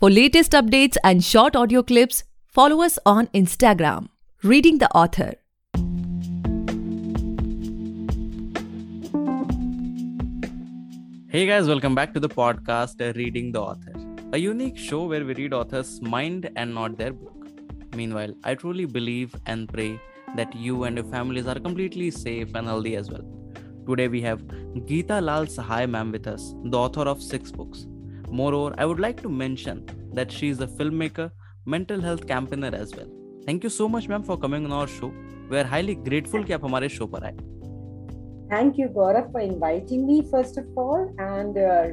For latest updates and short audio clips, follow us on Instagram, Reading the Author. Hey guys, welcome back to the podcast uh, Reading the Author, a unique show where we read authors' mind and not their book. Meanwhile, I truly believe and pray that you and your families are completely safe and healthy as well. Today we have Geeta Lal Sahai ma'am with us, the author of six books. Moreover, I would like to mention that she is a filmmaker, mental health campaigner as well. Thank you so much ma'am for coming on our show. We are highly grateful कि आप हमारे show पर आए. Thank you, Gaurav, for inviting me, first of all. And uh,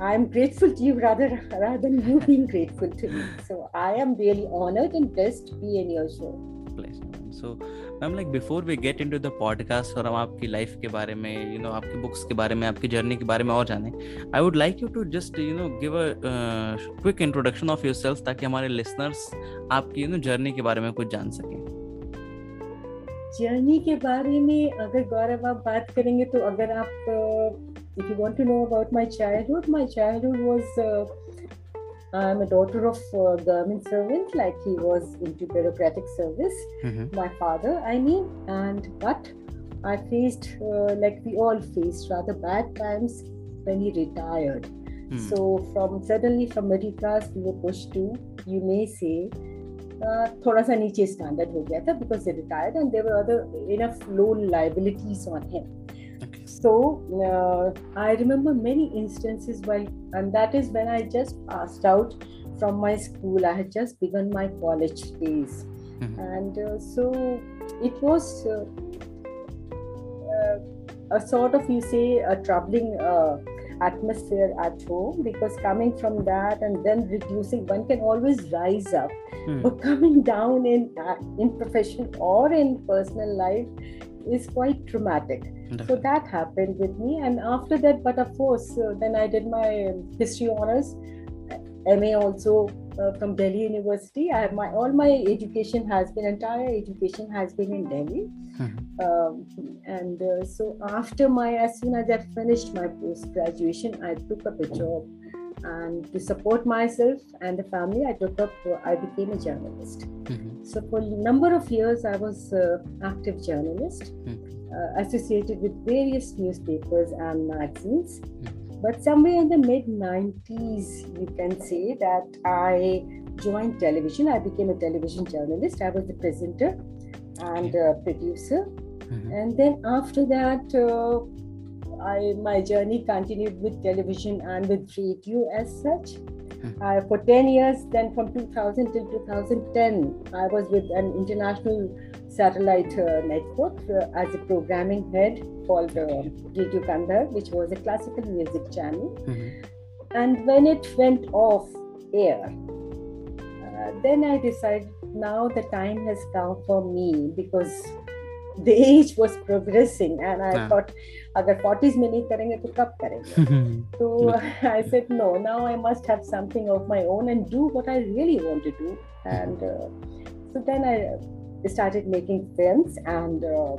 I'm grateful to you rather, rather than you being grateful to me. So I am really honored and blessed to be in your show. Pleasure. So, ma'am like before we get into the podcast और हम आपकी life के बारे में you know आपकी books के बारे में आपकी जर्नी के बारे में और जाने I would like you to just you know give a quick introduction of yourself ताकि हमारे लिसनर्स आपकी यू नो जर्नी के बारे में कुछ जान सकें। जर्नी के बारे में अगर गौरव आप बात करेंगे तो अगर आप if you want to know about my childhood my childhood was I'm a daughter of a government servant, like he was into bureaucratic service. Mm-hmm. My father, I mean, and but I faced, uh, like we all faced, rather bad times when he retired. Hmm. So from suddenly from middle class we were pushed to, you may say, uh, थोड़ा सा नीचे standard हो गया था because they retired and there were other enough loan liabilities on him Okay. so uh, i remember many instances while and that is when i just passed out from my school i had just begun my college days Mhm. and uh, so it was uh, uh, a sort of you say a troubling uh, atmosphere at home because coming from that and then reducing one can always rise up Hmm. but coming down in uh, in profession or in personal life is quite traumatic so that happened with me. And after that but of course uh, then i did my history honors ma also uh, from delhi university i have my all my education has been entire education has been in delhi. Mhm. um, and uh, so after my as soon as i finished my post graduation i took up a job and to support myself and the family i took up i became a journalist. Mhm. so for a number of years i was uh, active journalist Mhm. uh, associated with various newspapers and magazines. But somewhere in the mid 90s you can say that i joined television. I became a television journalist. I was the presenter and uh, producer. Mhm. and then after that uh, I my journey continued with television and with radio as such. Mhm. Uh, for 10 years, then from 2000 till 2010, I was with an international satellite uh, network uh, as a programming head called uh, Radio Kandahar, which was a classical music channel. Mhm. And when it went off air, uh, then I decided now the time has come for me because the age was progressing and I Yeah. thought अगर 40s में नहीं करेंगे तो कब करेंगे Mhm. so I said no now I must have something of my own and do what I really want to do and uh, so then I started making films and uh,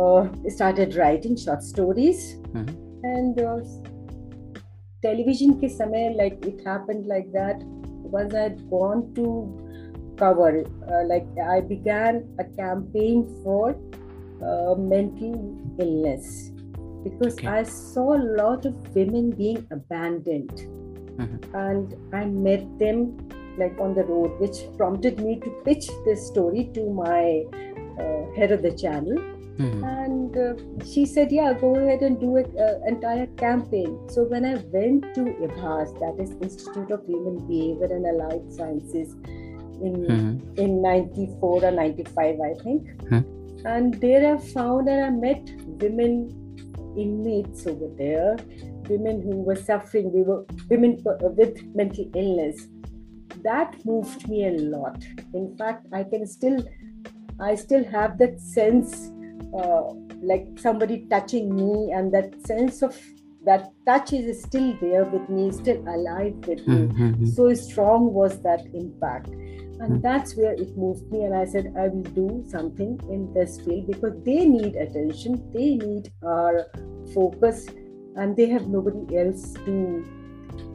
uh, started writing short stories Mhm. and uh, television ke samay like it happened like that once I had gone to cover uh, like I began a campaign for uh, mental illness because Okay. I saw a lot of women being abandoned Mhm. and I met them like on the road which prompted me to pitch this story to my uh, head of the channel Mhm. and uh, she said yeah go ahead and do an uh, entire campaign so when i went to ibhas that is institute of human behavior and allied sciences in Mhm. in 94 or 95 i think Hmm. And there i found and i met women inmates over there women who were suffering we were women with mental illness. That moved me a lot. In fact i can still i still have that sense uh, like somebody touching me and that sense of that touch is still there with me still alive with me. Mhm. so strong was that impact and that's where it moved me and i said i will do something in this field because they need attention they need our focus and they have nobody else to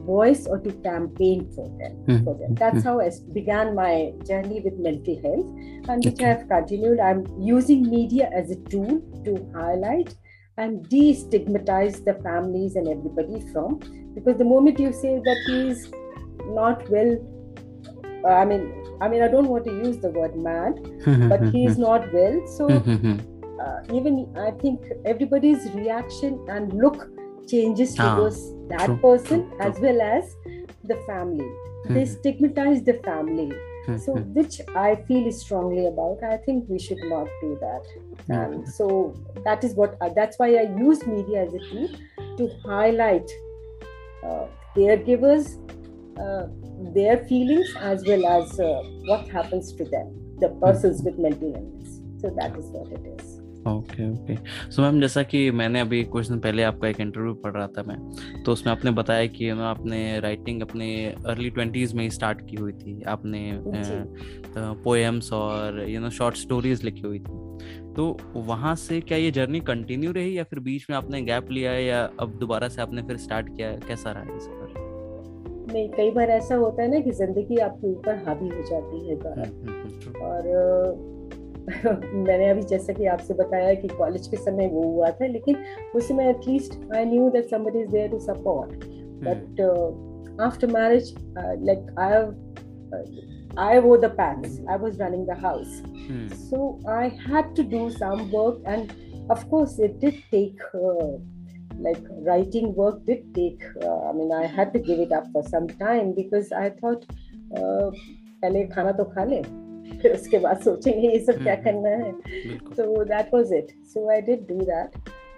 voice or to campaign for them. For them. That's how I began my journey with mental health, and which. I have continued. I'm using media as a tool to highlight and destigmatize the families and everybody from because the moment you say that he's not well, uh, I mean, I mean, I don't want to use the word mad, but he is not well. So uh, even I think everybody's reaction and look changes Ah, towards that true, person true, as well as the family. They Mhm. stigmatize the family, so which I feel strongly about. I think we should not do that. And so that is what uh, that's why I use media as a tool to highlight uh, caregivers, their feelings as well as uh, what happens to them, the persons with mental illness. So that is what it is. Okay okay so ma'am जैसा कि मैंने अभी कुछ दिन पहले आपका एक interview पढ़ रहा था मैं तो उसमें आपने बताया कि यू नो आपने राइटिंग अपने अर्ली ट्वेंटीज में ही स्टार्ट की हुई थी। आपने पोएम्स और यू नो शॉर्ट स्टोरीज लिखी हुई थी। तो वहाँ से क्या ये जर्नी कंटिन्यू रही या फिर बीच में आपने गैप लिया है या अब दोबारा से आपने फिर स्टार्ट किया कैसा रहा है इस पर नहीं कई बार ऐसा होता है ना कि ज़िंदगी आपके ऊपर हावी हो जाती है द्वारा हम्म, हम्म, हम्म. और मैंने अभी जैसा कि आपसे बताया कि कॉलेज के समय वो हुआ था लेकिन उस समय at least I knew that somebody is there to support hmm, uh, uh, i have uh, i wore the pants i was running the house hmm, so i had to do some work and of course it did take uh, like writing work did take uh, i mean i had to give it up for some time because i thought uh, पहले खाना तो खा ले फिर उसके बाद सोचेंगे ये सब क्या हम्म, करना है that was it so i did do that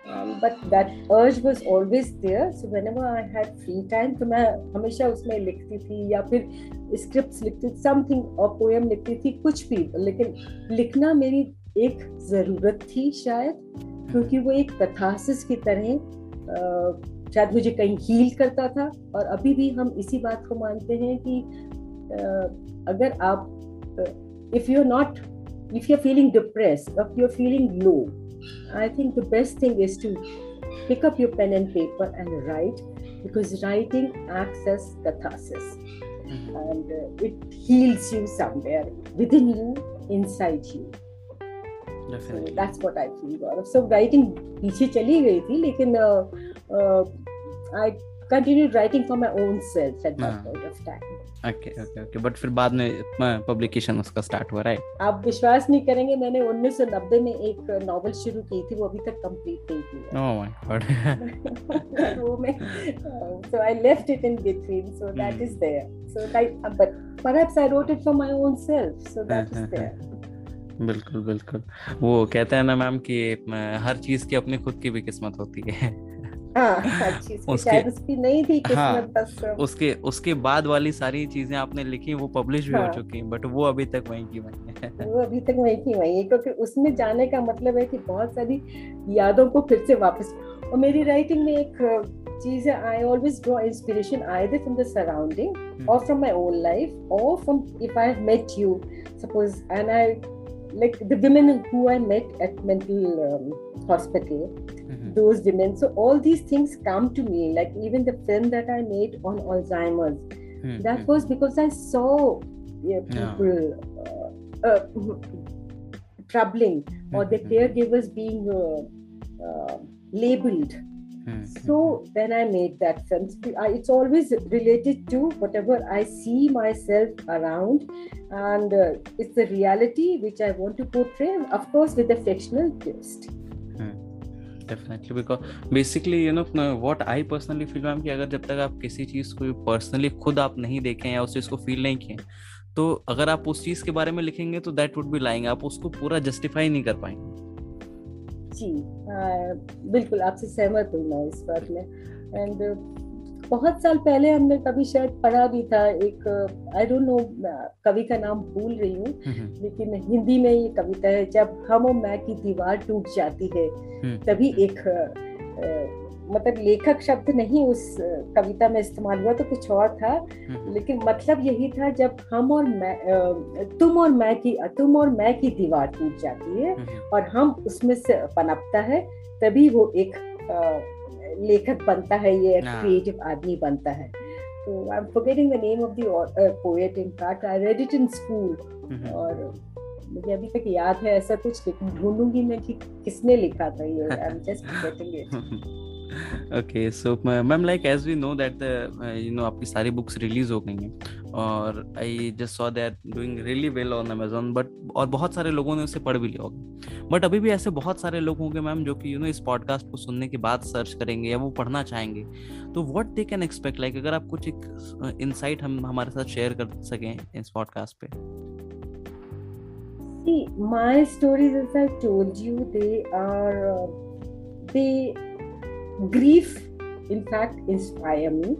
um, but that urge was always there so whenever i had free time तो मैं हमेशा उसमें लिखती थी या फिर स्क्रिप्ट्स लिखती थी समथिंग और पोएम लिखती थी कुछ भी लेकिन लिखना मेरी एक ज़रूरत थी शायद क्योंकि वो एक कथासिस की तरह अ, शायद मुझे कहीं हील करता था और अभी भी हम इसी बात को मानते हैं कि अगर आप if you are not if you are feeling depress if you are feeling low I think the best thing is to pick up your pen and paper and write because writing acts as catharsis and it heals you somewhere within you inside you आप विश्वास नहीं करेंगे मैंने 1990 में एक novel शुरू की थी वो अभी तक कंप्लीट नहीं की ओह बिल्कुल बिल्कुल। वो कहते हैं ना मैम कि हर चीज़ की अपनी खुद की भी किस्मत होती है। हाँ हर चीज़ की उसके- उसकी नहीं थी हाँ, उसके उसके बाद वाली सारी चीज़ें आपने लिखी वो पब्लिश भी हो हाँ। चुकी हैं बट वो अभी तक वहीं की वहीं है। वो अभी तक वहीं की वहीं है क्योंकि उसमें जाने का मतलब है कि बहुत सारी यादों को फिर से वापस और मेरी राइटिंग में एक चीज़ है I always draw inspiration either from the surrounding or from my own life or from if I met you, suppose, and I like the women who I met at mental um, hospital, mm-hmm. those women. So all these things come to me. Like even the film that I made on Alzheimer's, mm-hmm. that was because I saw yeah, people yeah. Uh, uh, troubling or the mm-hmm. caregivers being uh, uh labeled hmm, So then I made that film. It's always related to whatever I see myself around, and uh, it's the reality which I want to portray, of course, with a fictional twist. Definitely because basically you know what I personally feel ma'am कि अगर जब तक आप किसी चीज़ को personally खुद आप नहीं देखें या उस चीज़ को फील नहीं किए तो अगर आप उस चीज़ के बारे में लिखेंगे तो दैट वुड बी लाइंग आप उसको पूरा जस्टिफाई नहीं कर पाएँगे जी आ, बिल्कुल आपसे सहमत हूँ मैं इस बात में। एंड बहुत साल पहले हमने कभी शायद पढ़ा भी था एक आई डोंट नो कवि का नाम भूल रही हूँ हम्म, लेकिन हिंदी में ये कविता है जब हम और मैं की दीवार टूट जाती है हम्म, तभी एक मतलब लेखक शब्द नहीं उस कविता में इस्तेमाल हुआ तो कुछ और था। हम्म, लेकिन मतलब यही था जब हम और मैं तुम और मैं की तुम और मैं की दीवार टूट जाती है हम्म, और हम उसमें से पनपता है तभी वो एक लेखक बनता है ये हाँ। क्रिएटिव आदमी बनता है। i'm forgetting the name of the uh, poet in fact i read it in school Mhm. और मुझे अभी तक याद है ऐसा कुछ ढूंढूँगी मैं कि किसने लिखा था ये I am just forgetting it okay so ma'am like as we know that you know आपकी सारी बुक्स रिलीज़ हो गई हैं और I just saw that doing really well on Amazon but और बहुत सारे लोगों ने उसे पढ़ भी लिया होगा। बट अभी भी ऐसे बहुत सारे लोग होंगे मैम जो कि यू नो इस पॉडकास्ट को सुनने के बाद सर्च करेंगे या वो पढ़ना चाहेंगे। तो what they can expect like अगर आप कुछ एक इनसाइट हम हमारे साथ शेयर कर सकें इस पॉडकास्ट पे? See, my stories, as I told you, they are uh, they grief. In fact, inspire me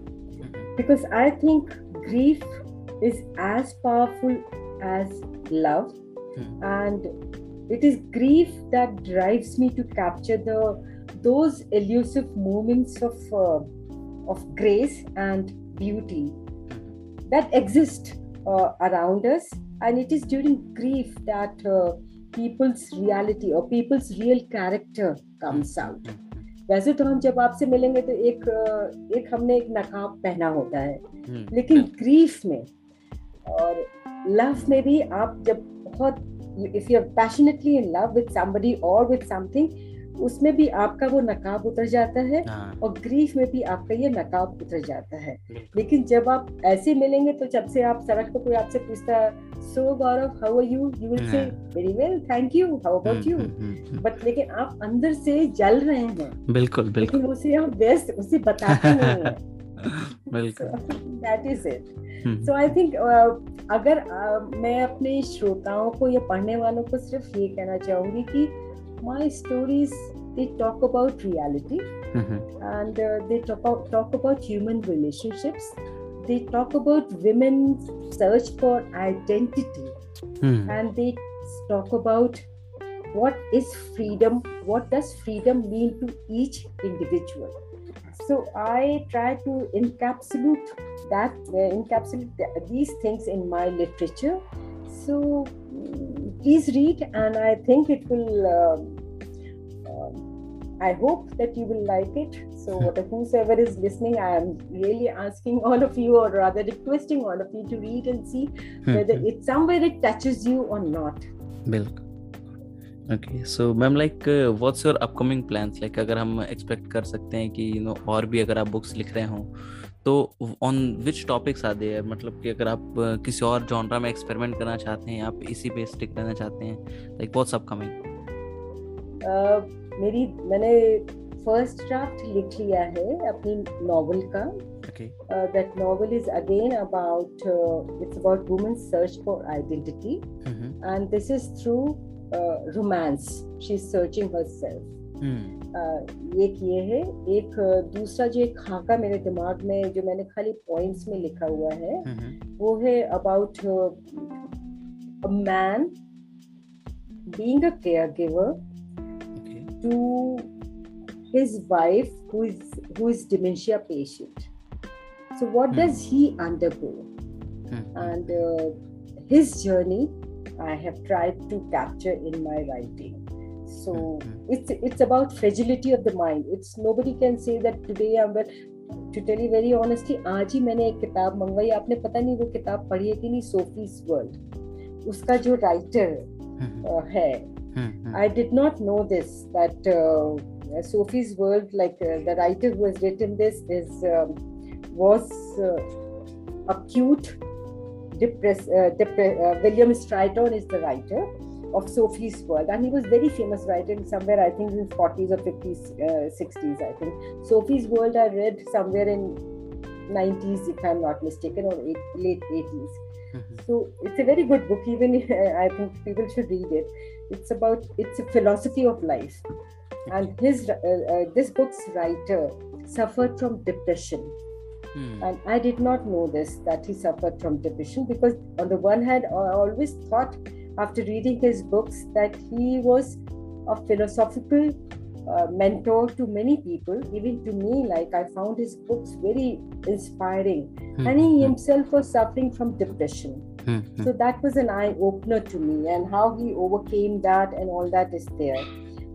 because I think grief is as powerful as love, Hmm. and it is grief that drives me to capture the those elusive moments of uh, of grace and beauty that exist uh, around us and it is during grief that uh, people's reality or people's real character comes out वैसे तो हम जब आपसे मिलेंगे तो एक एक हमने एक नकाब पहना होता है। हम्म, लेकिन ग्रीफ में और लव में भी आप जब बहुत if you are passionately in love with somebody और विद समथिंग उसमें भी आपका वो नकाब उतर जाता है हाँ, और ग्रीफ में भी आपका ये नकाब उतर जाता है। लेकिन जब आप ऐसे मिलेंगे तो जब से आप सड़क पर कोई आपसे पूछता so Gaurav how are you you will say. Very well thank you how about you but लेकिन आप अंदर से जल रहे हैं। बिल्कुल बिल्कुल। लेकिन उसे आप व्यस्त उसे बताते नहीं हैं। That is it so I think अगर uh, मैं अपने श्रोताओं को या पढ़ने वालों को सिर्फ़ ये कहना चाहूँगी कि my stories they talk about reality mm-hmm. and uh, they talk about, talk about human relationships they talk about women's search for identity mm. and they talk about what is freedom what does freedom mean to each individual so i try to encapsulate that uh, encapsulate these things in my literature so mm, please read, and I think it will. um um, I hope that you will like it. So, whosoever is listening, I am really asking all of you, or rather requesting all of you, to read and see whether हम्म, it somewhere it touches you or not. बिल्कुल okay so ma'am like what's your upcoming plans like अगर हम expect कर सकते हैं कि you know और भी अगर आप बुक्स लिख रहे हो तो ऑन विच टॉपिक्स आते हैं मतलब कि अगर आप किसी और जॉनरा में एक्सपेरिमेंट करना चाहते हैं आप इसी पे स्टिक रहना चाहते हैं लाइक व्हाट्स अपकमिंग मेरी मैंने फ़र्स्ट ड्राफ्ट लिख लिया है अपनी नॉवल का। Okay that novel is again about it's about women's search for identity and this is through romance she is searching herself. Uh, ये किए हैं। एक दूसरा जो एक खाका मेरे दिमाग में जो मैंने खाली पॉइंट्स में लिखा हुआ है हम्म, हम्म। वो है about a man being a care giver to his wife who is dementia patient so what does he undergo and his journey I have tried to capture in my writing so it's it's about fragility of the mind it's nobody can say that today i'm well to tell you very honestly आज ही मैंने एक किताब मंगवाई आपने पता नहीं वो किताब पढ़ी है कि नहीं सोफीज वर्ल्ड उसका जो राइटर है I did not know this that uh, Sophie's World, like uh, the writer who has written this, is um, was uh, acute depress- uh, dep- uh, William Stryton is the writer of Sophie's World, and he was very famous writer somewhere I think in 40s or 50s, uh, 60s. I think Sophie's World I read somewhere in 90s if I'm not mistaken or eight, late 80s. So it's a very good book. Even I think people should read it. It's about it's a philosophy of life, and his uh, uh, this book's writer suffered from depression, and I did not know this that he suffered from depression because on the one hand I always thought after reading his books that he was a philosophical uh, mentor to many people, even to me. Like I found his books very inspiring, and he himself was suffering from depression. So that was an eye opener to me, and how he overcame that and all that is there.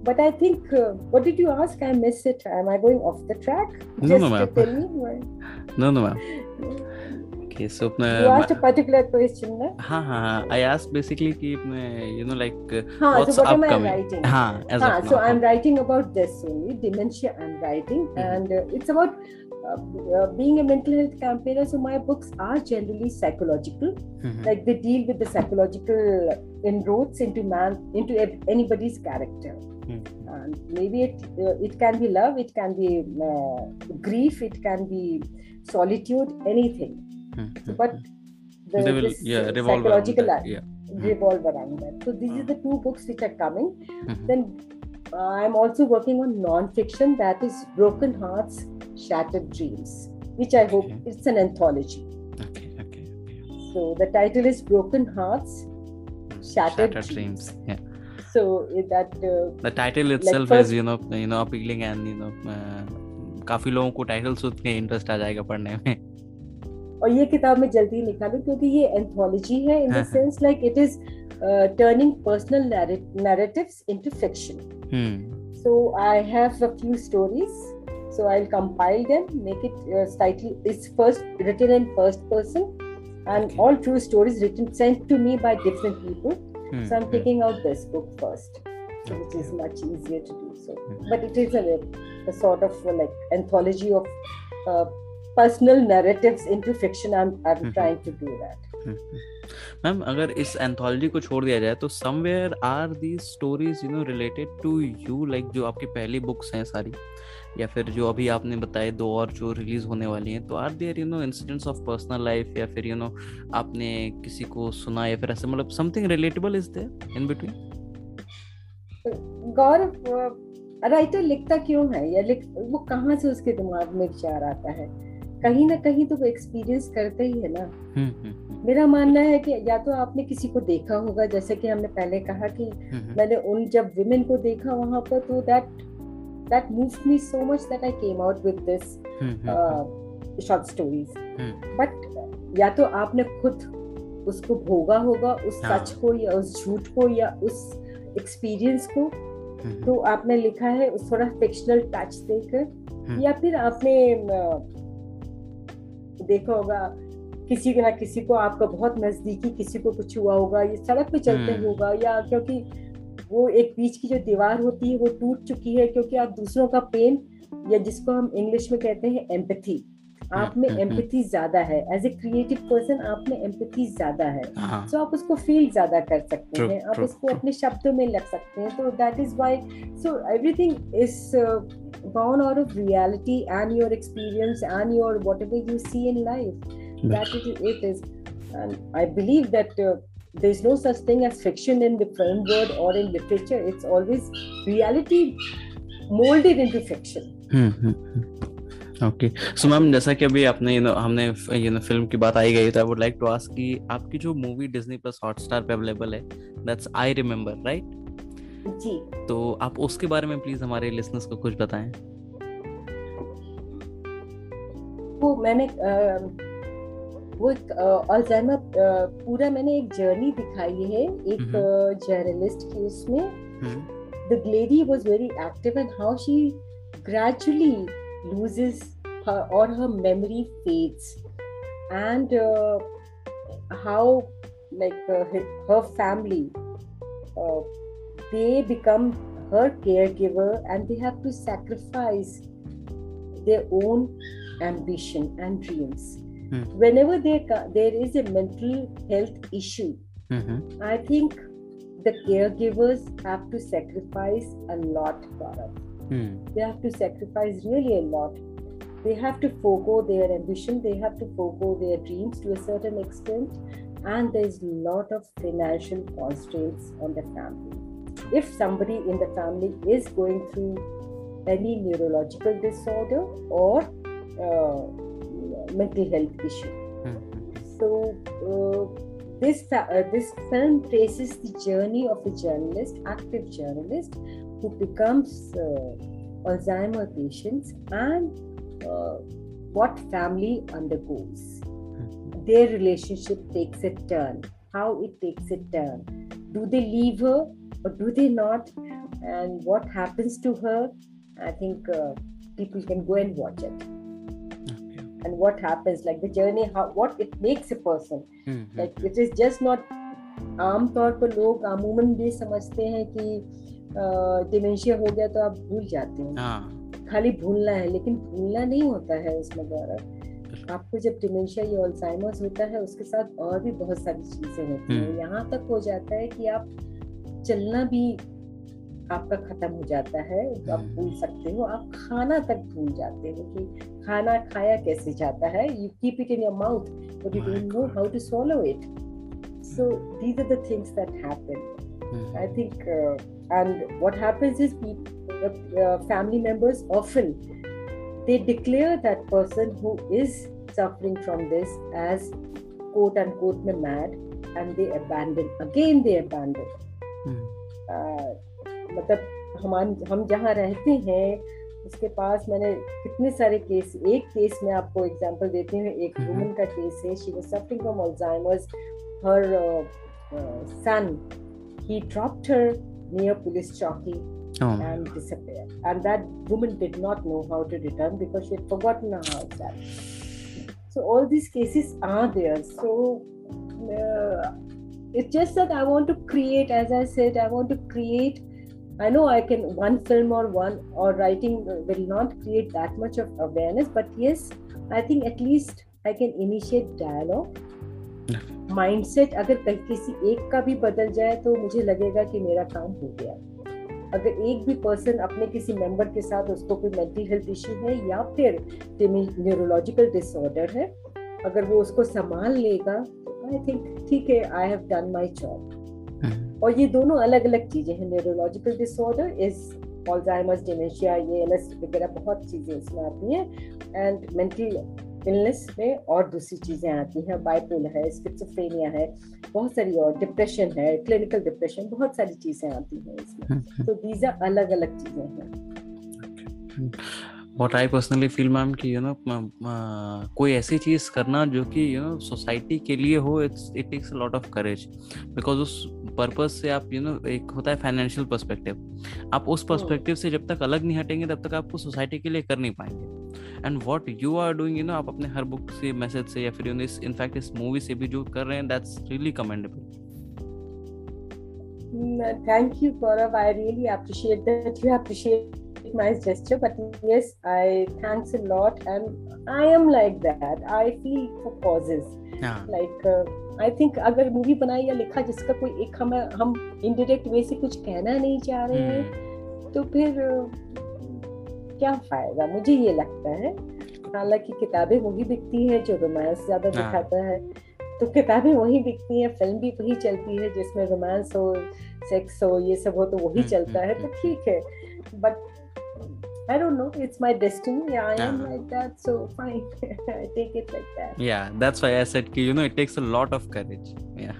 but I think, uh, what did you ask? I missed it. Am I going off the track? No, Just no, ma'am. tell me. No, no, ma'am. Okay so अपना you asked a particular question ना हाँ हाँ I ask basically कि मैं you know like what's upcoming हाँ as of so I am writing about this only dementia I am writing and it's about being a mental health campaigner so my books are generally psychological like they deal with the psychological inroads into man into anybody's character and maybe it uh, it can be love it can be uh, grief it can be solitude anything. Mhm. But the, they will this, yeah uh, revolve around psychological that. li- Yeah. revolve around that. So these are the two books which are coming. Mhm. Then uh, I'm also working on non-fiction that is Broken Hearts, Shattered Dreams, which I hope Okay. it's an anthology. Okay, okay, okay. So the title is Broken Hearts, Shattered Shattered Dreams. dreams. Yeah. So in that uh, The title itself first- is you know you know appealing and you know uh, काफी लोगों को title सुन के interest आ जाएगा पढ़ने में और ये किताब में जल्दी लिखा लू क्योंकि ये एंथोलॉजी है in the sense like it is turning personal narratives into fiction so I have a few stories so I compile them make it slightly it's first written in first person and all true stories written sent to me by different people so I am taking out this book first which is much easier to do so. Hmm. But it is a, a sort of uh, like anthology of uh, personal narratives into fiction. I'm I'm Mhm. trying to do that. Ma'am अगर इस anthology को छोड़ दिया जाए तो somewhere are the stories you know related to you like जो आपकी पहली बुक्स हैं सारी या फिर जो अभी आपने बताए दो और जो रिलीज़ होने वाली हैं तो are there you know incidents of personal life या फिर यू you नो know, आपने किसी को सुना या फिर ऐसे मतलब something relatable is there in between Gaurav writer लिखता क्यों है या लिख वो कहाँ से उसके दिमाग में विचार आता है कहीं ना कहीं तो वो एक्सपीरियंस करते ही है ना। मेरा मानना है कि या तो आपने किसी को देखा होगा जैसे कि हमने पहले कहा कि मैंने उन जब विमेन को देखा वहाँ पर तो that that move me so much that I came out with this short stories but या तो आपने खुद उसको भोगा होगा उस हाँ। सच को या उस झूठ को या उस एक्सपीरियंस को। तो आपने लिखा है उस थोड़ा फिक्शनल टच देकर या फिर आपने देखा होगा किसी के ना किसी को आपका बहुत नजदीकी किसी को कुछ हुआ होगा ये सड़क पे चलते हम्म। होगा या क्योंकि वो एक बीच की जो दीवार होती है वो टूट चुकी है क्योंकि आप दूसरों का पेन या जिसको हम इंग्लिश में कहते हैं एम्पैथी आप में एम्पथी ज़्यादा है. एज ए क्रिएटिव पर्सन आप में एम्पथी ज़्यादा है. सो आप उसको फील ज़्यादा कर सकते हैं. आप इसको अपने शब्दों में लग सकते हैं. तो that is why so everything is born out of reality and your experience and your whatever you see in life that is it is I believe that there is no such thing as fiction in the film world or in literature. It's always reality molded into fiction. hmm, hmm. Okay so ma'am जैसा कि अभी आपने you know हमने you know film की बात आई गई तो I would like to ask कि आपकी जो मूवी डिज्नी प्लस हॉटस्टार पे अवेलेबल है दैट्स आई रिमेंबर राइट जी। तो आप उसके बारे में प्लीज़ हमारे लिसनर्स को कुछ बताएँ। वो मैंने वो एक अल्जाइमर पूरा मैंने एक जर्नी दिखाई है एक हम्म। जर्नलिस्ट की उसमें। हम्म, the lady was very active and how she gradually loses her or her memory fades and uh, how like uh, her family uh, they become her caregiver and they have to sacrifice their own ambition and dreams mm. whenever there there is a mental health issue mm-hmm. i think the caregivers have to sacrifice a lot for us mm. they have to sacrifice really a lot they have to forego their ambition, they have to forego their dreams to a certain extent, and there's a lot of financial constraints on the family. If somebody in the family is going through any neurological disorder or uh, mental health issue, hmm. so uh, this uh, this film traces the journey of a journalist, active journalist, who becomes uh, Alzheimer patients and uh, what family undergoes. Hmm, Their relationship takes a turn. How it takes a turn. Do they leave her or do they not? and what happens to her i think uh, people can go and watch it Okay. and what happens like the journey how what it makes a person Hmm, hmm, like it is just not आम तौर पर लोग अमूमन ये समझते हैं कि dementia हो गया तो आप भूल जाते हो हाँ खाली भूलना है लेकिन भूलना नहीं होता है उसमें द्वारा। आपको जब डिमेंशिया या अल्जाइमर्स होता है उसके साथ और भी बहुत सारी चीज़ें होती हैं। हम्म। यहाँ तक हो जाता है कि आप चलना भी आपका खत्म हो जाता है तो आप हम्म। भूल सकते हो। आप खाना तक भूल जाते हो कि खाना खाया कैसे जाता है। You keep it in your mouth but you don't know how to so these are the things that happen. Hmm, I think, uh, and what happens is people, uh, uh, family members often they declare that person who is suffering from this as quote unquote में mad, and they abandon again. They abandon. hmm, Uh, मतलब हम हम जहाँ रहते हैं उसके पास मैंने कितने सारे केस एक केस में आपको एग्जांपल देती हूँ एक हम्म। वुमन का केस है she was suffering from Alzheimer's her son he dropped her near police chowki Oh, and disappeared. And that woman did not know how to return because she had forgotten her house so all these cases are there. So uh, it's just that i want to create as i said i want to create i know i can one film or one or writing will not create that much of awareness but yes i think at least i can initiate dialogue mindset अगर किसी एक का भी बदल जाए तो मुझे लगेगा कि मेरा काम हो गया। अगर एक भी पर्सन अपने किसी मेंबर के साथ उसको कोई मेंटल हेल्थ इश्यू है या फिर न्यूरोलॉजिकल डिसऑर्डर है अगर वो उसको संभाल लेगा तो आई थिंक ठीक है I have done my job और ये दोनों अलग अलग चीज़ें हैं। Neurological disorder is Alzheimer's dementia ये एलएस वगैरह बहुत चीज़ें इसमें आती हैं। एंड मेंटल इलनेस में और दूसरी चीज़ें आती हैं बाइपोलर है स्किट्सोफ्रेनिया है बहुत सारी और डिप्रेशन है क्लिनिकल डिप्रेशन बहुत सारी चीज़ें आती हैं इसमें। hmm, hmm. तो दीज आर अलग अलग चीज़ें हैं। What I personally feel ma'am कि यू नो कोई ऐसी चीज़ करना जो कि यू नो सोसाइटी के लिए हो it's it takes a lot of courage because उस पर्पज से आप यू you नो know, एक होता है फाइनेंशियल पर्सपेक्टिव आप उस पर्सपेक्टिव से जब तक अलग नहीं हटेंगे तब तक आपको सोसाइटी के लिए कर नहीं पाएँगे and what you are doing you know आप अपने हर बुक से मैसेज से या फिर यू नो इस इनफैक्ट इस मूवी से भी जो कर रहे हैं that's really commendable Thank you, Gaurav. I really appreciate that you appreciate my gesture. But yes, I thanks a lot, and I am like that. I feel for causes. हाँ Like uh, I think अगर movie बनाई या लिखा जिसका कोई एक हम हम इनडायरेक्ट वे से कुछ कहना नहीं चाह रहे हैं हम्म, तो फिर क्या फ़ायदा? मुझे ये लगता है हालाँकि किताबें वही बिकती हैं जो रोमांस ज़्यादा हाँ। दिखाता है। तो किताबें वही बिकती हैं फ़िल्म भी वही चलती है जिसमें रोमांस हो सेक्स हो ये सब हो तो वही हम्म, चलता है तो हम्म, ठीक है। But I don't know. It's my destiny. I am हाँ। like that, so fine. I take it like that. yeah that's why i said you know it takes a lot of courage yeah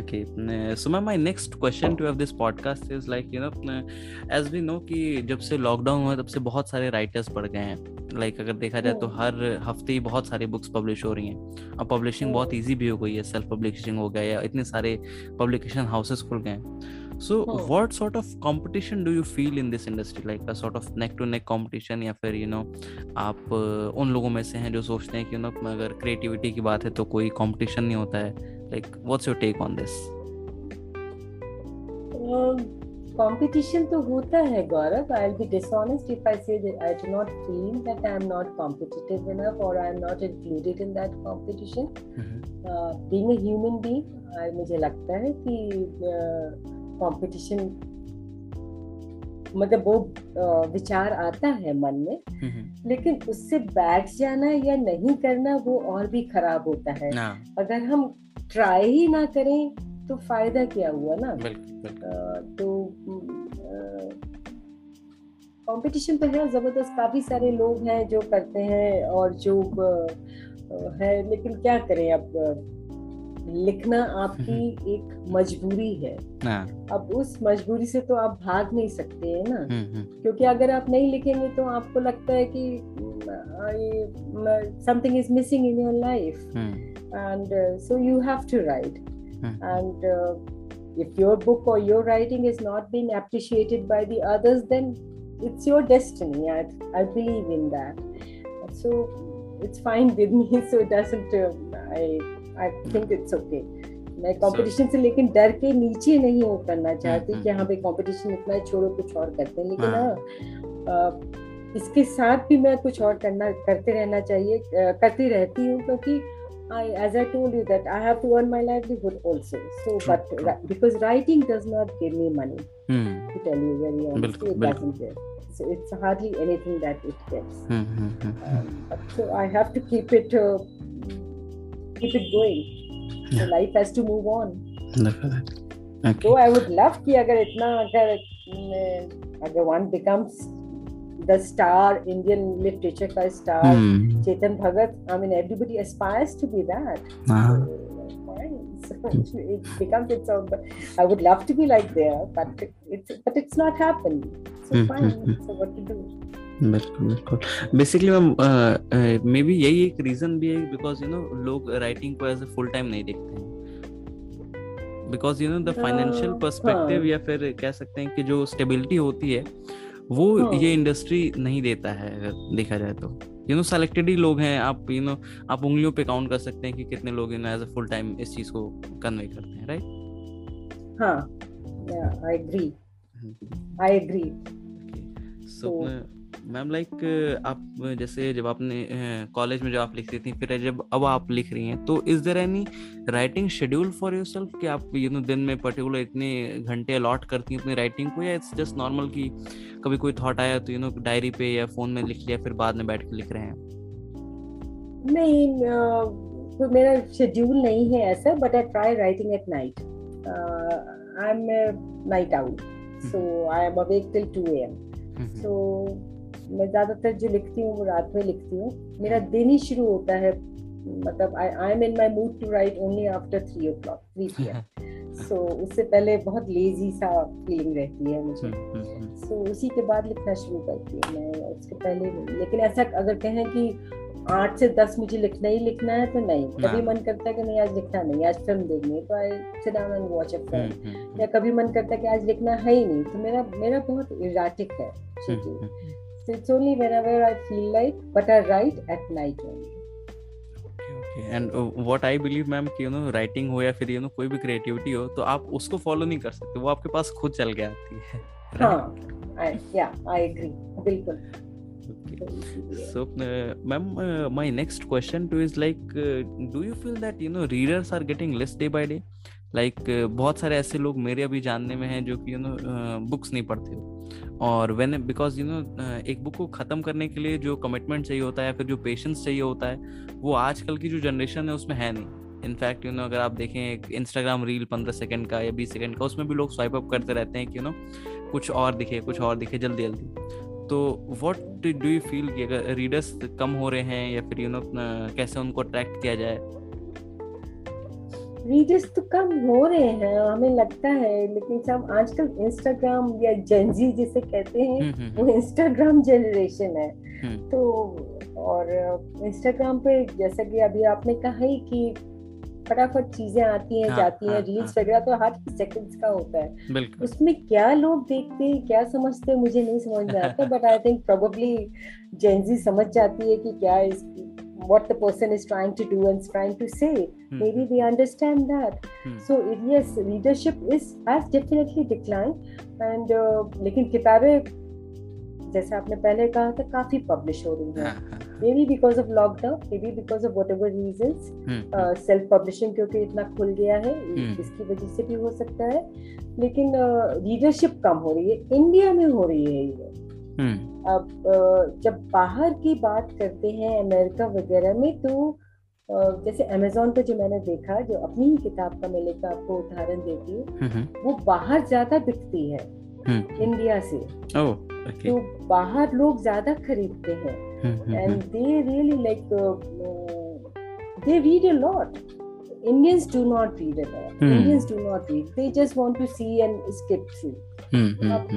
okay uh, so my, my next question to have this podcast is like you know uh, as we know कि जब से lockdown हुआ तब से बहुत सारे writers बढ़ गए हैं लाइक अगर देखा जाए तो हम्म। हर हफ़्ते ही बहुत सारी बुक्स पब्लिश हो रही हैं अब पब्लिशिंग बहुत हम्म। इजी भी हो गई है सेल्फ पब्लिशिंग हो गया या इतने सारे पब्लिकेशन हाउसेस खुल गए हैं so hmm. What sort of competition do you feel in this industry like a sort of neck to neck competition या फिर यू नो आप uh, उन लोगों में से हैं जो सोचते हैं कि यू नो अगर क्रिएटिविटी की बात है तो कोई कंपटीशन नहीं होता है। Like what's your take on this competition तो होता है Gaurav I be dishonest if I say I do not feel that I am not competitive enough और I am not included in that competition being a human being मुझे लगता है कि competition मतलब वो विचार आता है मन में लेकिन उससे बैठ जाना या नहीं करना वो और भी खराब होता है। अगर हम ट्राई ही ना करें तो फ़ायदा क्या हुआ ना? बिल्कुल बिल्कुल। तो कंपटीशन तो है ज़बरदस्त काफ़ी सारे लोग हैं जो करते हैं और जो है लेकिन क्या करें अब? लिखना आपकी हम्म। एक मजबूरी है। हाँ। अब उस मजबूरी से तो आप भाग नहीं सकते हैं ना। हम्म, हम्म। क्योंकि अगर आप नहीं लिखेंगे तो आपको लगता है कि something is missing in your life and so you have to write and if your book और your writing is not been appreciated by the others then it's your destiny I I believe in that so it's fine with me so it doesn't I uh, i think it's okay मैं competition से लेकिन डर के नीचे नहीं उतरना चाहती कि हाँ भाई कंपटीशन इतना है छोड़ो कुछ और करते हैं लेकिन हाँ इसके साथ भी मैं कुछ और करना करते रहना चाहिए करती रहती हूँ क्योंकि I, as I told you that I have to earn my livelihood also. So, True, but true. because writing does not give me money, Hmm. to tell you very honestly, it doesn't give. So it's hardly anything that it gives. Hmm, hmm, hmm, hmm. Um, so I have to keep it, uh, keep it going. Yeah. So life has to move on. Definitely. Okay. So I would love कि अगर इतना अगर न- अगर one becomes the star Indian literature का star Hmm. Chetan Bhagat, I mean everybody aspires to be that. हाँ. So, fine. So it becomes its own. But I would love to be like there, but it's but it's not happened. So Hmm, fine. hmm, So what to do? बिल्कुल बिल्कुल basically ma'am may be यही एक reason भी है because you know लोग writing को as a full time नहीं देखते हैं because you know the financial हाँ, पर्सपेक्टिव हाँ। या फिर कह सकते हैं कि जो स्टेबिलिटी होती है वो हाँ। ये इंडस्ट्री नहीं देता है अगर देखा जाए तो यू नो सेलेक्टेड ही लोग हैं आप यू you नो know, आप उंगलियों पे काउंट कर सकते हैं कि कितने लोग you know as a full time इस चीज़ को कन्वे करते हैं right. Yeah, I agree. I agree. So So- ma'am like आप जैसे जब आपने कॉलेज में जब आप लिखती थी फिर जब अब आप लिख रही हैं तो is there any writing schedule for yourself कि आप यू नो दिन में पर्टिकुलर इतने घंटे अलॉट करती हैं अपनी राइटिंग को या इट्स जस्ट नॉर्मल कि कभी कोई थॉट आया तो यू नो डायरी पे या फ़ोन में लिख लिया फिर बाद में बैठ के लिख रहे हैं? नहीं कोई मेरा शेड्यूल नहीं है ऐसा but I try writing at night I am night out so I am awake till 2 AM hmm, so मैं ज़्यादातर जो लिखती हूँ वो रात में लिखती हूँ। मेरा दिन ही शुरू होता है मतलब I I am in my mood to write only after three o'clock three P M so उससे पहले बहुत लेजी सा फीलिंग रहती है मुझे। हम्म, हम्म, हम्म, उसी के बाद लिखना शुरू करती हूँ मैं उसके पहले लेकिन ऐसा अगर कहें कि आठ से दस मुझे लिखना ही लिखना है तो नहीं। कभी हाँ। मन करता है कि नहीं आज लिखना नहीं आज फ़िल्म देखनी है तो I sit down and watch a film या कभी मन करता है कि आज लिखना है ही नहीं तो मेरा मेरा बहुत इराटिक है। Hmm, So it's only whenever I feel like, but I write at night only. And what I believe ma'am कि यू नो राइटिंग हो या फिर यू नो कोई भी क्रिएटिविटी हो तो आप उसको फॉलो नहीं कर सकते वो आपके पास खुद चल के आती है हाँ, yeah, I agree. बिल्कुल. Okay. तो So, uh, ma'am, uh, my next question to is like, uh, do you feel that you know readers are getting less day by day? Like uh, बहुत सारे ऐसे लोग मेरे अभी जानने में हैं जो कि यू नो बुक्स नहीं पढ़ते और वेन बिकॉज़ यू नो एक बुक को खत्म करने के लिए जो कमिटमेंट चाहिए होता है या फिर जो पेशेंस चाहिए होता है वो आजकल की जो जनरेशन है उसमें है नहीं। इनफैक्ट यू नो अगर आप देखें एक इंस्टाग्राम रील पंद्रह सेकंड का या बीस सेकंड का उसमें भी लोग स्वाइप अप करते रहते हैं कि यू नो कुछ और दिखे कुछ और दिखे जल्दी जल्दी। तो व्हाट डू यू फील कि अगर रीडर्स कम हो रहे हैं या फिर यू नो कैसे उनको अट्रैक्ट किया जाए? रीडर्स तो कम हो रहे हैं हमें लगता है लेकिन सब आजकल इंस्टाग्राम या जेंजी जिसे कहते हैं हम्म, हम्म, वो इंस्टाग्राम जनरेशन है। हम्म, तो और इंस्टाग्राम पे जैसा कि अभी आपने कहा ही कि फटाफट चीज़ें आती हैं हाँ, जाती हैं हाँ, रील्स हाँ। वगैरह तो हर सेकंड्स का होता है। उसमें क्या लोग देखते हैं क्या समझते हैं मुझे नहीं समझ में आता but I think probably Gen Z समझ जाती है कि क्या इस what the person is trying to do and is trying to say hmm, maybe they understand that hmm, so it, yes readership is has definitely declined and uh, लेकिन किताबें जैसे आपने पहले कहा था काफ़ी पब्लिश हो रही हाँ, हैं हाँ, हाँ, maybe because of lockdown maybe because of whatever reasons hmm, self publishing क्योंकि इतना खुल गया है हम्म। इसकी वजह से भी हो सकता है लेकिन रीडरशिप कम हो रही है इंडिया में हो रही है ये हम्म, अब जब बाहर की बात करते हैं अमेरिका वगैरह में तो जैसे अमेजोन पे जो मैंने देखा जो अपनी ही किताब का मैं लेकर आपको उदाहरण देती हूँ हम्म, हम्म, वो बाहर ज़्यादा बिकती है हम्म, इंडिया से। ओह ओके तो बाहर लोग ज़्यादा खरीदते हैं। And they really like they read they read a lot. Indians do not read a lot. Hmm. indians do not read. They just want to see and skip through. Hmm, hmm, अब,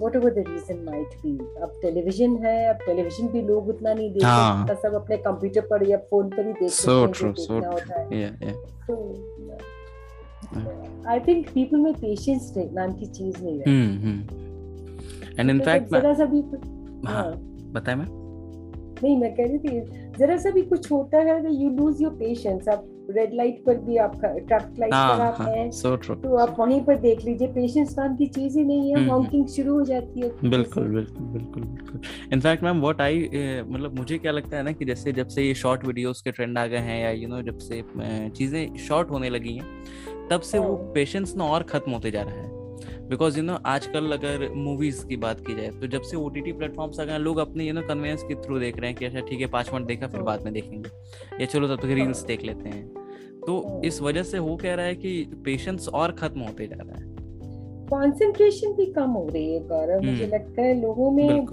whatever the reason might be. अब television है अब television भी लोग उतना नहीं देखते हाँ। जितना सब अपने कंप्यूटर पर या फ़ोन पर ही देखते so हैं true so होता है। Yeah yeah. तो आई थिंक पीपल में पेशेंस नाम की चीज़ नहीं है एंड इन फैक्ट जरा सा भी हाँ, हाँ। बताए मैं नहीं मैं कह रही थी जरा सा भी कुछ होता है तो यू लूज योर पेशेंस आप रेड लाइट पर भी आप ट्रैफ़िक लाइट पर आप हाँ, हैं so तो आप वहीं पर देख लीजिए पेशेंस नाम की चीज़ ही नहीं है हॉकिंग हम्म। शुरू हो जाती है. बिल्कुल बिल्कुल बिल्कुल बिल्कुल. इनफैक्ट मैम व्हाट आई मतलब मुझे क्या लगता है ना कि जैसे जब से ये शॉर्ट वीडियोस के ट्रेंड आ गए हैं या यू नो जब से चीज़ें शॉर्ट होने लगी हैं तब से वो पेशेंस हाँ। ना और खत्म होते जा रहा है. बिकॉज़ यू नो आजकल अगर मूवीज़ की बात की जाए तो जब से ओ टी टी प्लेटफॉर्म्स आ गए लोग अपने यू नो कन्वेंस के थ्रू देख रहे हैं कि अच्छा ठीक है पाँच मिनट देखा फिर बाद में देखेंगे। या चलो तब तक रील्स देख लेते हैं। तो इस वजह से हो कह रहा है कि पेशेंस और खत्म होते जा रहा है। कंसंट्रेशन भी कम हो रही है गौरव। मुझे हम्म। लगता है लोगों में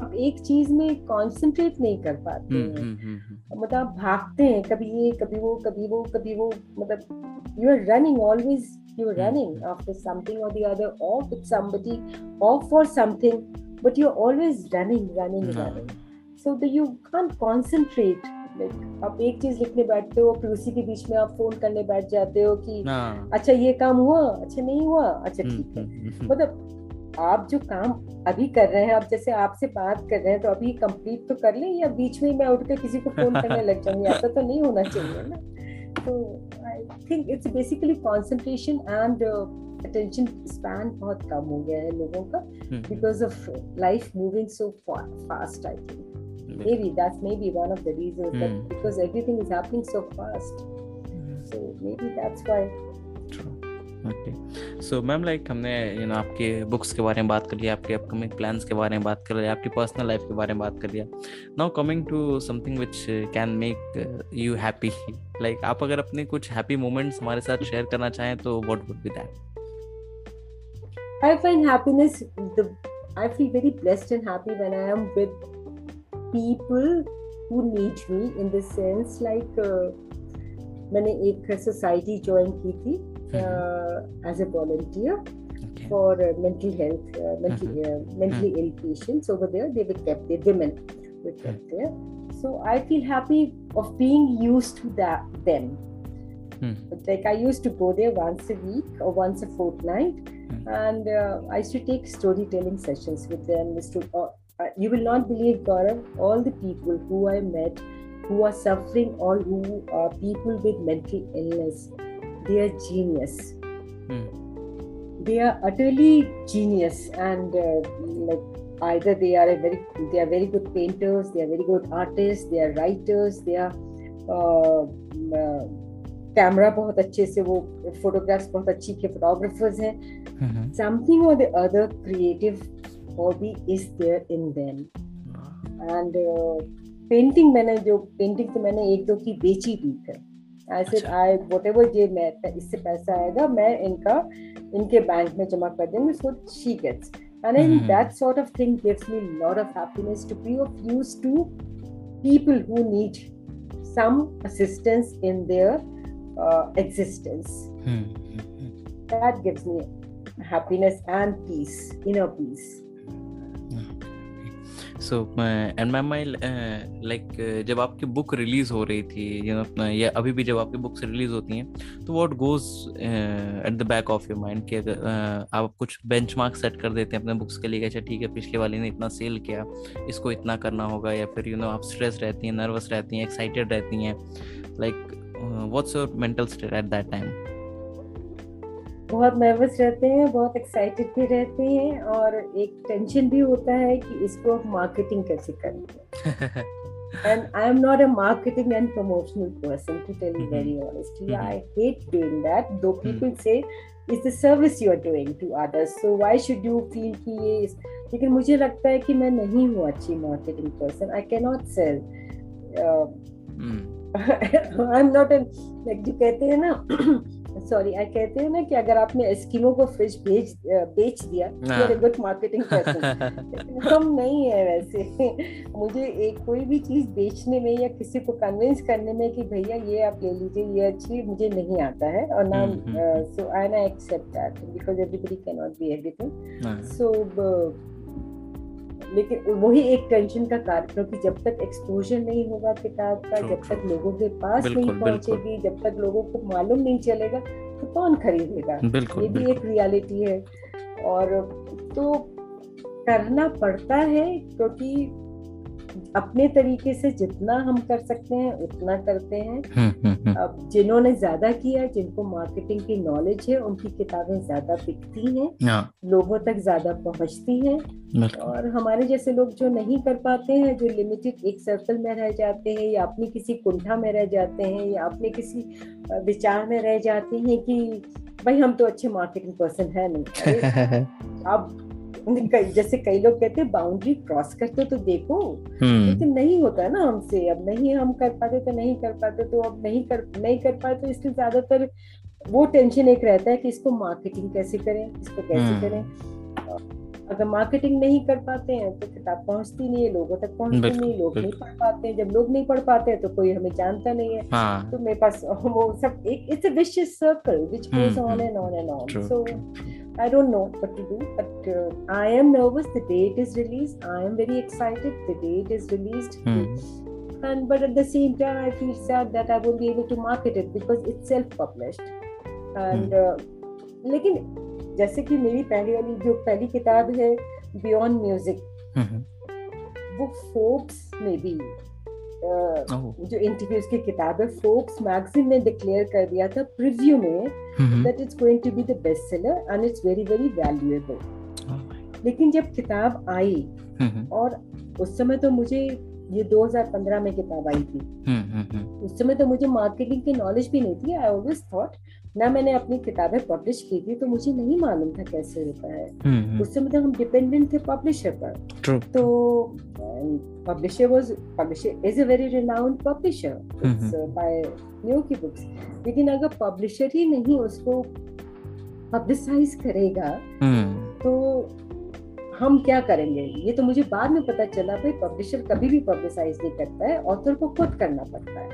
अब एक चीज़ में कंसंट्रेट नहीं कर पाते हम्म, हैं। हम्म, मतलब भागते हैं कभी ये कभी वो कभी वो कभी वो मतलब you are running always you're hmm. running after something or the other or with somebody or for something but you're always running running running so the you can't concentrate like आप एक चीज़ लिखने बैठते हो फिर उसी के बीच में आप फ़ोन करने बैठ जाते हो कि अच्छा ये काम हुआ अच्छा नहीं हुआ अच्छा hmm, ठीक है hmm, मतलब आप जो काम अभी कर रहे हैं आप जैसे आपसे बात कर रहे हैं तो अभी कंप्लीट तो कर लें या बीच में मैं उठ के किसी को फ़ोन करने लग जाऊँगी ऐसा तो नहीं होना चाहिए ना तो I think it's basically concentration and attention span बहुत कम हो गया है लोगों का because of life moving so fast I think maybe that's maybe one of the reasons mm. that because everything is happening so fast mm. so maybe that's why True. okay so ma'am like हमने you know आपके books के बारे में बात कर लिया आपके upcoming plans के बारे में बात कर लिया आपकी पर्सनल लाइफ के बारे में बात कर लिया। Now coming to something which can make you happy like आप अगर अपने कुछ हैप्पी मोमेंट्स हमारे साथ शेयर करना चाहें तो what would be that find happiness the I feel very blessed and happy when I am with people who need me in the sense like uh, मैंने एक सोसाइटी ज्वाइन की थी mm-hmm. as a volunteer okay. for uh, mental health, uh, mental, mm-hmm. mentally mm-hmm. ill patients over there. They were kept there, women were kept mm-hmm. there. So I feel happy of being used to that them. Mm. Like I used to go there once a week or once a fortnight, mm. and uh, I used to take storytelling sessions with them. To, uh, uh, you will not believe, Gaurav, all the people who I met who are suffering or who are people with mental illness they are genius hmm. they are utterly genius and uh, like either they are a very they are very good painters they are very good artists they are writers they are camera uh, uh, बहुत अच्छे से वो photographs बहुत अच्छी के photographers हैं something और the other creative hobby is there in them and painting मैंने जो पेंटिंग तो मैंने एक दो की बेची भी थे I said I whatever ये मैं इससे पैसा आएगा मैं इनका इनके बैंक में जमा कर देंगे so she gets and in mm-hmm. that sort of thing gives me a lot of happiness to be of use to people who need some assistance in their uh, existence mm-hmm. that gives me happiness and peace inner peace so and ma'am my like जब आपकी book release हो रही थी you अभी भी जब आपकी books release होती हैं तो what goes at the back of your mind कि अगर uh, आप कुछ बेंच बेंचमार्क सेट कर देते हैं अपने बुक्स के लिए अच्छा ठीक है पिछले वाले ने इतना सेल किया इसको इतना करना होगा या फिर यू नो आप स्ट्रेस रहती हैं नर्वस रहती हैं एक्साइटेड रहती हैं like what's your mental state at that time बहुत नर्वस रहते हैं बहुत एक्साइटेड भी रहते हैं और एक टेंशन भी होता है कि इसको हम मार्केटिंग कैसे करेंगे and I'm not a marketing and promotional person to tell you very honestly. Mm-hmm. I hate doing that. Though people mm-hmm. say it's the service you are doing to others. So why should you feel कि ये लेकिन मुझे लगता है कि मैं नहीं हूँ अच्छी marketing person I can not sell I am not जो कहते हैं ना सॉरी आई कहते हैं ना कि अगर आपने एस्किमो को फ्रिज भेज बेच दिया गुड मार्केटिंग पर्सन हम नहीं है वैसे। मुझे एक कोई भी चीज़ बेचने में या किसी को कन्विंस करने में कि भैया ये आप ले लीजिए ये अच्छी मुझे नहीं आता है और ना सो आई ना accept that because everybody can not be everything so लेकिन वही एक टेंशन का कारण क्योंकि जब तक एक्सपोजर नहीं होगा किताब का जब तक लोगों के पास नहीं पहुंचेगी जब तक लोगों को मालूम नहीं चलेगा तो कौन खरीदेगा? ये भी एक रियलिटी है. और तो करना पड़ता है क्योंकि अपने तरीके से जितना हम कर सकते हैं उतना करते हैं। हम्म, हम्म, हम्म, अब जिन्होंने ज़्यादा किया जिनको मार्केटिंग की नॉलेज है उनकी किताबें ज़्यादा बिकती हैं हाँ। लोगों तक ज़्यादा पहुँचती हैं। और हमारे जैसे लोग जो नहीं कर पाते हैं जो लिमिटेड एक सर्कल में रह जाते हैं या अपनी किसी कुंठा में रह जाते हैं या अपने किसी विचार में रह जाते हैं कि भाई हम तो अच्छे मार्केटिंग पर्सन है नहीं अब जैसे कई लोग कहते हैं बाउंड्री क्रॉस करते तो देखो हम्म। लेकिन नहीं होता है ना हमसे। अब नहीं हम कर पाते तो नहीं कर पाते तो अब नहीं कर नहीं कर पाए तो इसलिए ज़्यादातर वो टेंशन एक रहता है कि इसको मार्केटिंग कैसे करें इसको कैसे हम्म। करें। अगर मार्केटिंग नहीं कर पाते हैं तो किताब पहुँचती नहीं है लोगों तक पहुँचती नहीं लोग नहीं पढ़ पाते हैं। जब लोग नहीं पढ़ पाते हैं तो कोई हमें जानता नहीं है। हाँ। तो मेरे पास वो सब एक it's a vicious circle which goes on. And on and on so. I don't know what to do, but uh, I am nervous the day it is released. I am very excited the day it is released. Hmm And but at the same time, I feel sad that I won't be able to market it because it's self-published. And uh, लेकिन जैसे कि मेरी पहली वाली जो पहली किताब है बियॉन्ड म्यूजिक हम्म वो फोक्स में भी uh, ओह जो इंटरव्यूज़ की किताब है फोक्स मैगजीन ने डिक्लेयर कर दिया था प्रिव्यू में that it's going to be the best seller and it's very very oh लेकिन जब किताब आई और उस समय तो मुझे ये 2015 में किताब आई थी। उस समय तो मुझे मार्केटिंग की नॉलेज भी नहीं थी आई ऑलवेज थॉट ना मैंने अपनी किताबें पब्लिश की थी तो मुझे नहीं मालूम था कैसे होता है। हम्म उस समय तो हम डिपेंडेंट थे पब्लिशर पर। तो publisher was publisher is a very renowned publisher it's by Nuki books लेकिन अगर पब्लिशर ही नहीं उसको पब्लिसाइज करेगा हम्म। तो हम क्या करेंगे? ये तो मुझे बाद में पता चला भाई पब्लिशर कभी भी पब्लिसाइज नहीं करता है ऑथर को खुद करना पड़ता है।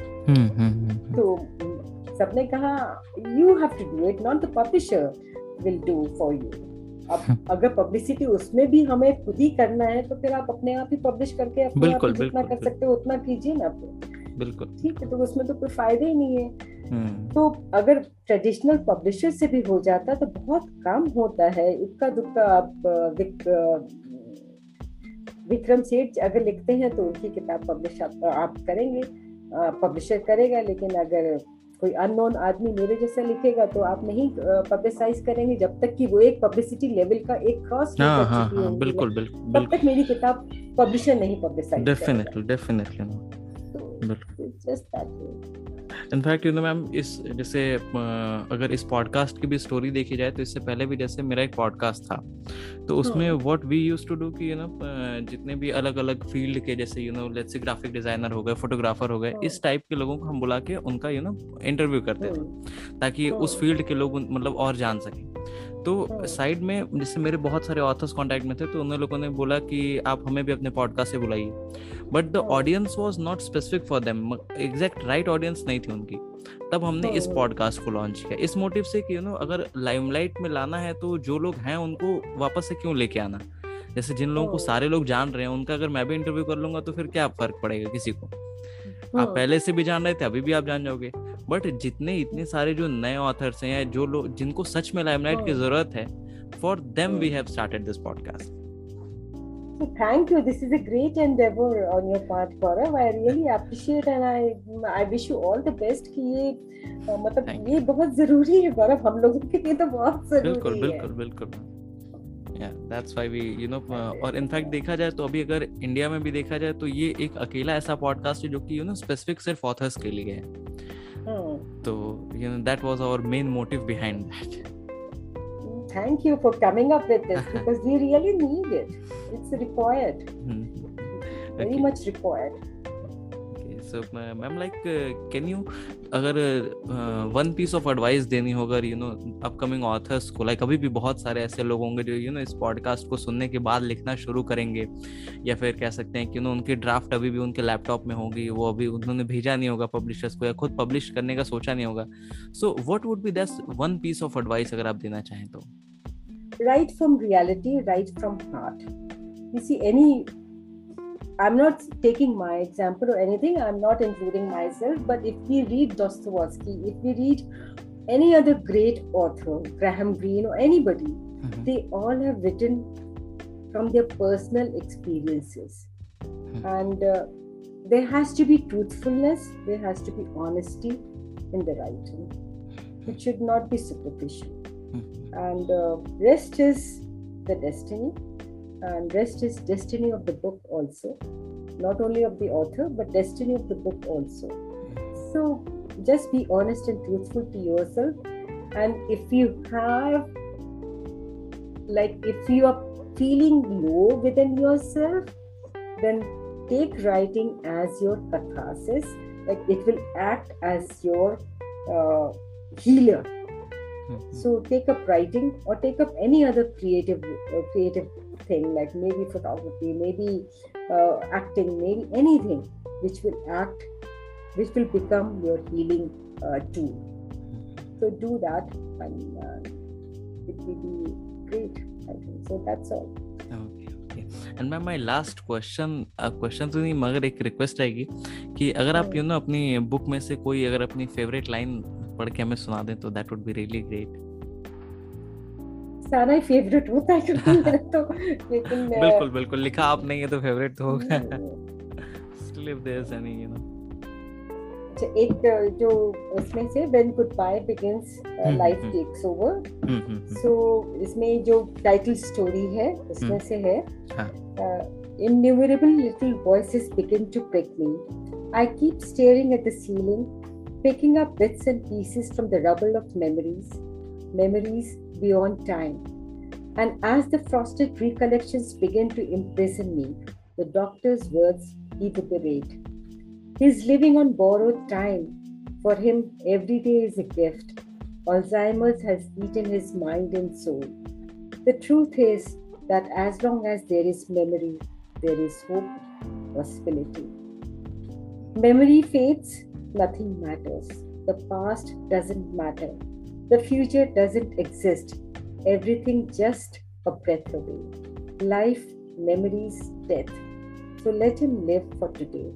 तो सबने कहा you have to do it not the publisher will do for you अब अगर पब्लिसिटी उसमें भी हमें खुद ही करना है तो फिर आप अपने आप ही पब्लिश करके अपने आप बिल्कुल, ही जितना कर सकते हो उतना कीजिए ना फिर बिल्कुल। ठीक है तो उसमें तो कोई फ़ायदा ही नहीं है। हम्म। तो अगर ट्रेडिशनल पब्लिशर से भी हो जाता तो बहुत कम होता है। इक्का दुक्का आप विक, विक्रम सेठ अगर लिखते हैं तो उनकी किताब पब्लिश आप, आप करेंगे। पब्लिशर करेगा लेकिन अगर कोई अननोन आदमी मेरे जैसा लिखेगा तो आप नहीं पब्लिसाइज करेंगे जब तक कि वो एक पब्लिसिटी लेवल का एक क्रॉस हाँ हाँ हाँ बिल्कुल बिल्कुल तब तक मेरी किताब पब्लिशर नहीं publicise definitely definitely in fact you know ma'am इस जैसे अगर इस पॉडकास्ट की भी स्टोरी देखी जाए तो इससे पहले भी जैसे मेरा एक पॉडकास्ट था तो उसमें what we use to do कि यू नो जितने भी अलग अलग फ़ील्ड के जैसे you know let's say graphic designer हो गए फोटोग्राफर हो गए हाँ। इस टाइप के लोगों को हम बुला के उनका यू नो इंटरव्यू करते थे ताकि हाँ। उस फ़ील्ड के लोग मतलब और जान सकें। तो। साइड में जैसे मेरे बहुत सारे ऑथर्स कांटेक्ट में थे तो उन लोगों ने बोला कि आप हमें भी अपने पॉडकास्ट से बुलाइए but the. Audience was not specific for them exact right audience नहीं थी उनकी तब हमने इस। पॉडकास्ट को लॉन्च किया इस मोटिव से कि यू नो अगर लाइमलाइट में लाना है तो जो लोग हैं उनको वापस से क्यों लेके आना जैसे जिन लोगों को हाँ। सारे लोग जान रहे हैं उनका अगर मैं भी इंटरव्यू कर लूँगा तो फिर क्या फ़र्क पड़ेगा किसी को। आप पहले से भी जान रहे थे अभी भी आप जान जाओगे बट जितने इतने सारे जो नए ऑथर्स हैं या जो लोग जिनको सच में लाइमलाइट की हाँ। ज़रूरत है for them. We have started this podcast So thank you. This is a great endeavor on your part, Gaurav. I really appreciate and I I wish you all the best कि ये मतलब ये बहुत ज़रूरी है गौरव हम लोगों के लिए तो बहुत बिल्कुल ज़रूरी है बिल्कुल बिल्कुल या that's why we you know और इनफैक्ट देखा जाए तो अभी अगर इंडिया में भी देखा जाए तो ये एक अकेला ऐसा पॉडकास्ट है जो कि यू नो स्पेसिफिक सिर्फ़ ऑथर्स के लिए है Hmm. So, you know, that was our main motive behind that. Thank you for coming up with this because we really need it. It's required. Hmm. Okay. Very much required. So ma'am like can you अगर one piece of advice देनी हो अगर you know upcoming authors को like like, अभी भी बहुत सारे ऐसे लोग होंगे जो यू नो इस पॉडकास्ट को सुनने के बाद लिखना शुरू करेंगे या फिर कह सकते हैं कि यू नो उनकी ड्राफ्ट अभी भी उनके लैपटॉप में होगी वो अभी उन्होंने भेजा नहीं होगा पब्लिशर्स को या खुद पब्लिश करने का सोचा नहीं होगा। So what would be that one piece of advice अगर आप देना चाहें तो? Right from reality, right from heart. you see any i'm not taking my example or anything i'm not including myself but if we read dostoevsky if we read any other great author graham greene or anybody Mhm. they all have written from their personal experiences Mhm. and uh, there has to be truthfulness there has to be honesty in the writing it should not be superficial Mhm. and uh, rest is the destiny and rest is destiny of the book also. Not only of the author but destiny of the book also. So just be honest and truthful to yourself. And if you have like if you are feeling low within yourself then take writing as your catharsis. Like it will act as your uh, healer. Mhm. so take up writing or take up any other creative uh, creative thing like maybe photography maybe uh, acting maybe anything which will act which will become your healing uh, tool so do that and uh, it will be great i think so that's all and ma'am my last question question तो नहीं मगर एक request रहेगी कि अगर आप you know अपनी book में से कोई अगर अपनी फेवरेट लाइन पढ़ के हमें सुना दें तो that would be really great सारा ही फेवरेट होता है क्योंकि मेरा तो लेकिन uh, बिल्कुल बिल्कुल। लिखा आप नहीं है तो फेवरेट तो होगा हम्म, if there any you know अच्छा, एक uh, जो उसमें से when goodbye begins hmm, life hmm. Takes over hmm so इसमें जो टाइटल स्टोरी है उसमें हम्म। से है हाँ। innumerable little voices begin to prick me i keep staring at the ceiling picking up bits and pieces from the rubble of memories memories beyond time and as the frosted recollections begin to imprison me the doctor's words reverberate he's living on borrowed time for him every day is a gift alzheimer's has eaten his mind and soul the truth is that as long as there is memory, there is hope, possibility. Memory fades, nothing matters. The past doesn't matter. The future doesn't exist. Everything just a breath away. Life, memories, death. So let him live for today.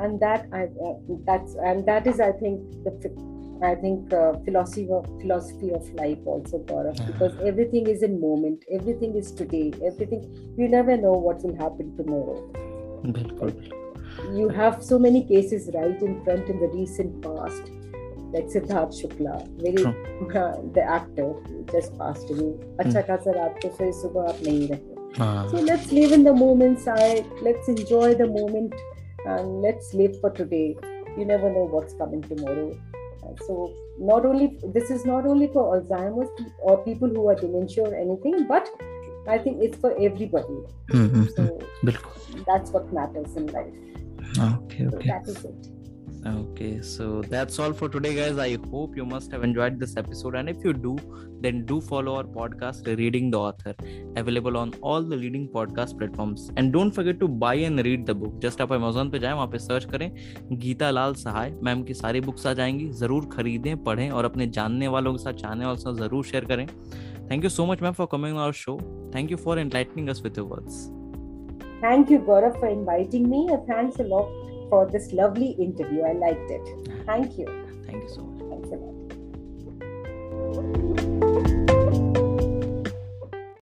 And that I uh, that's and that is I think the fi- I think uh, philosophy of philosophy of life also Gaurav because everything is in moment everything is today everything you never know what will happen tomorrow बिल्कुल बिल्कुल you have so many cases right in front in the recent past like Siddharth Shukla very the actor who just passed away अच्छा खासा रात को फिर सुबह आप नहीं रहे हाँ so let's live in the moment side let's enjoy the moment and let's live for today you never know what's coming tomorrow Uh, so not only this is not only for alzheimer's or people who are dementia or anything but i think it's for everybody hmm, hmm, so हम्म, बिल्कुल that's what matters in life okay so okay that is it Okay, so that's all for today, guys. I hope you must have enjoyed this episode. And if you do, then do follow our podcast, Reading the Author, available on all the leading podcast platforms. And don't forget to buy and read the book. Just आप Amazon पे जाएँ, वहाँ पे search करें गीता लाल सहाय ma'am की सारी books आ जाएँगी ज़रूर खरीदें पढ़ें और अपने जानने वालों के साथ चाहने वालों के साथ ज़रूर शेयर करें thank you so much ma'am for coming our show thank you for entertaining us with your words thank you gaurav for inviting me thanks a lot for this lovely interview. I liked it. Thank you. Thank you so much. Thanks a lot.